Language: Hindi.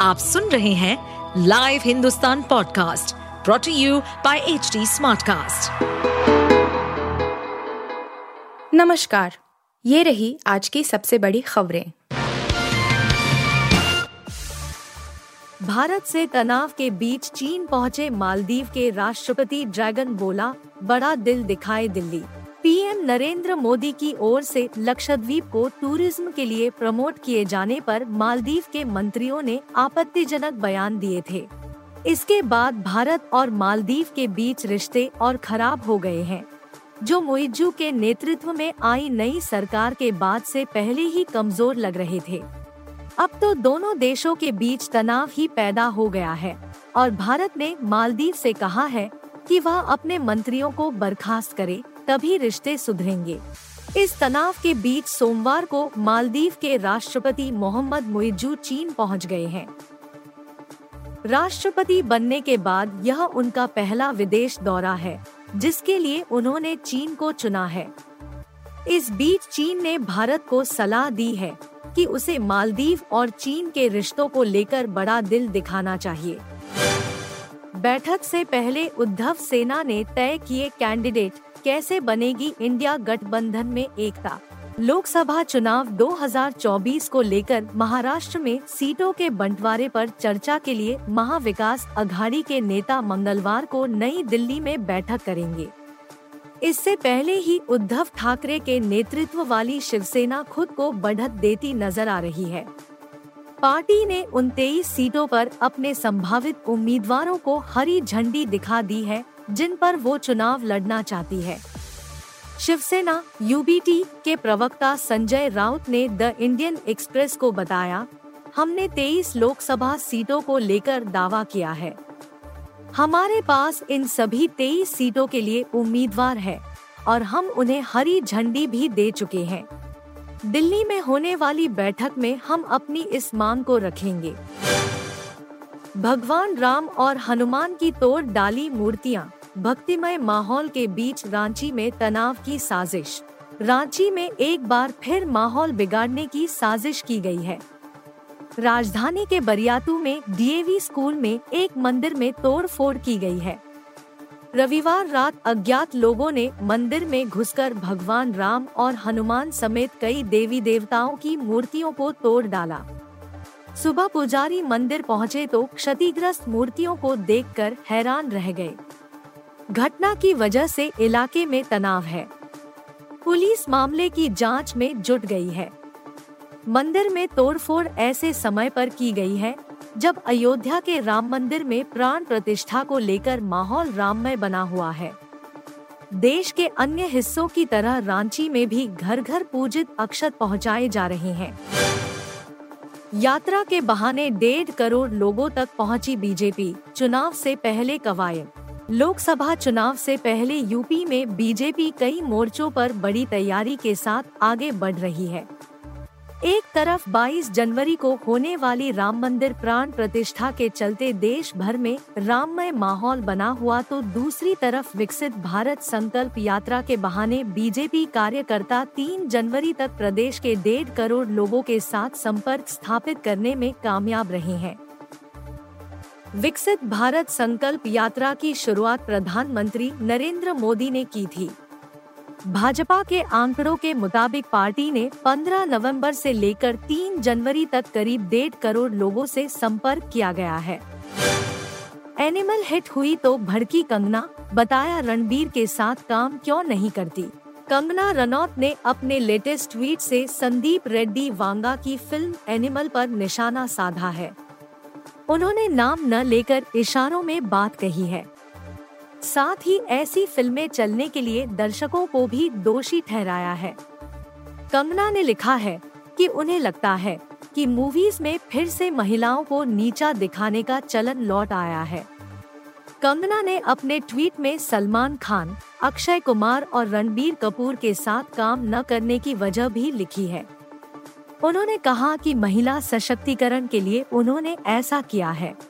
आप सुन रहे हैं live Hindustan podcast brought to you by H Smartcast. नमस्कार ये रही आज की सबसे बड़ी खबरें भारत से तनाव के बीच चीन पहुँचे मालदीव के राष्ट्रपति ड्रैगन बोला बड़ा दिल दिखाए दिल्ली पीएम नरेंद्र मोदी की ओर से लक्षद्वीप को टूरिज़्म के लिए प्रमोट किए जाने पर मालदीव के मंत्रियों ने आपत्तिजनक बयान दिए थे। इसके बाद भारत और मालदीव के बीच रिश्ते और खराब हो गए हैं। जो मोइजू के नेतृत्व में आई नई सरकार के बाद से पहले ही कमज़ोर लग रहे थे। अब तो दोनों देशों के बीच तनाव ही पैदा हो गया है और भारत ने मालदीव से कहा है कि वह अपने मंत्रियों को बर्खास्त करे, तभी रिश्ते सुधरेंगे। इस तनाव के बीच सोमवार को मालदीव के राष्ट्रपति मोहम्मद मुइजू चीन पहुँच गए हैं। राष्ट्रपति बनने के बाद यह उनका पहला विदेश दौरा है, जिसके लिए उन्होंने चीन को चुना है। इस बीच चीन ने भारत को सलाह दी है कि उसे मालदीव और चीन के रिश्तों को लेकर बड़ा दिल दिखाना चाहिए। बैठक से पहले उद्धव सेना ने तय किए कैंडिडेट, कैसे बनेगी इंडिया गठबंधन में एकता? लोकसभा चुनाव 2024 को लेकर महाराष्ट्र में सीटों के बंटवारे पर चर्चा के लिए महाविकास अघाड़ी के नेता मंगलवार को नई दिल्ली में बैठक करेंगे। इससे पहले ही उद्धव ठाकरे के नेतृत्व वाली शिवसेना खुद को बढ़त देती नज़र आ रही है। पार्टी ने उन तेईस सीटों पर अपने संभावित उम्मीदवारों को हरी झंडी दिखा दी है, जिन पर वो चुनाव लड़ना चाहती है। शिवसेना यूबीटी के प्रवक्ता संजय राउत ने द इंडियन एक्सप्रेस को बताया, हमने 23 लोकसभा सीटों को लेकर दावा किया है। हमारे पास इन सभी 23 सीटों के लिए उम्मीदवार है और हम उन्हें हरी झंडी भी दे चुके हैं। दिल्ली में होने वाली बैठक में हम अपनी इस मांग को रखेंगे। भगवान राम और हनुमान की तोड़ डाली मूर्तियाँ, भक्तिमय माहौल के बीच रांची में तनाव की साजिश। रांची में एक बार फिर माहौल बिगाड़ने की साजिश की गई है। राजधानी के बरियातू में डीएवी स्कूल में एक मंदिर में तोड़ फोड़ की गई है। रविवार रात अज्ञात लोगों ने मंदिर में घुसकर भगवान राम और हनुमान समेत कई देवी देवताओं की मूर्तियों को तोड़ डाला। सुबह पुजारी मंदिर पहुँचे तो क्षतिग्रस्त मूर्तियों को देखकर हैरान रह गए। घटना की वजह से इलाके में तनाव है। पुलिस मामले की जाँच में जुट गई है। मंदिर में तोड़फोड़ ऐसे समय पर की गई है जब अयोध्या के राम मंदिर में प्राण प्रतिष्ठा को लेकर माहौल राममय बना हुआ है। देश के अन्य हिस्सों की तरह रांची में भी घर घर पूजित अक्षत पहुँचाए जा रहे हैं। यात्रा के बहाने डेढ़ करोड़ लोगों तक पहुँची बीजेपी, चुनाव से पहले कवायद। लोकसभा चुनाव से पहले यूपी में बीजेपी कई मोर्चों पर बड़ी तैयारी के साथ आगे बढ़ रही है। एक तरफ़ 22 जनवरी को होने वाली राम मंदिर प्राण प्रतिष्ठा के चलते देश भर में राममय माहौल बना हुआ तो दूसरी तरफ़ विकसित भारत संकल्प यात्रा के बहाने बीजेपी कार्यकर्ता 3 जनवरी तक प्रदेश के डेढ़ करोड़ लोगों के साथ संपर्क स्थापित करने में कामयाब रहे हैं। विकसित भारत संकल्प यात्रा की शुरुआत प्रधानमंत्री नरेंद्र मोदी ने की थी। भाजपा के आंकड़ों के मुताबिक पार्टी ने 15 नवंबर से लेकर 3 जनवरी तक करीब डेढ़ करोड़ लोगों से संपर्क किया गया है। एनिमल हिट हुई तो भड़की कंगना, बताया रणबीर के साथ काम क्यों नहीं करती? कंगना रनौत ने अपने लेटेस्ट ट्वीट से संदीप रेड्डी वांगा की फ़िल्म एनिमल पर निशाना साधा है। उन्होंने नाम न लेकर इशारों में बात कही है। साथ ही ऐसी फ़िल्में चलने के लिए दर्शकों को भी दोषी ठहराया है। कंगना ने लिखा है कि उन्हें लगता है कि मूवीज़ में फिर से महिलाओं को नीचा दिखाने का चलन लौट आया है। कंगना ने अपने ट्वीट में सलमान खान, अक्षय कुमार और रणबीर कपूर के साथ काम न करने की वजह भी लिखी है। उन्होंने कहा कि महिला सशक्तिकरण के लिए उन्होंने ऐसा किया है।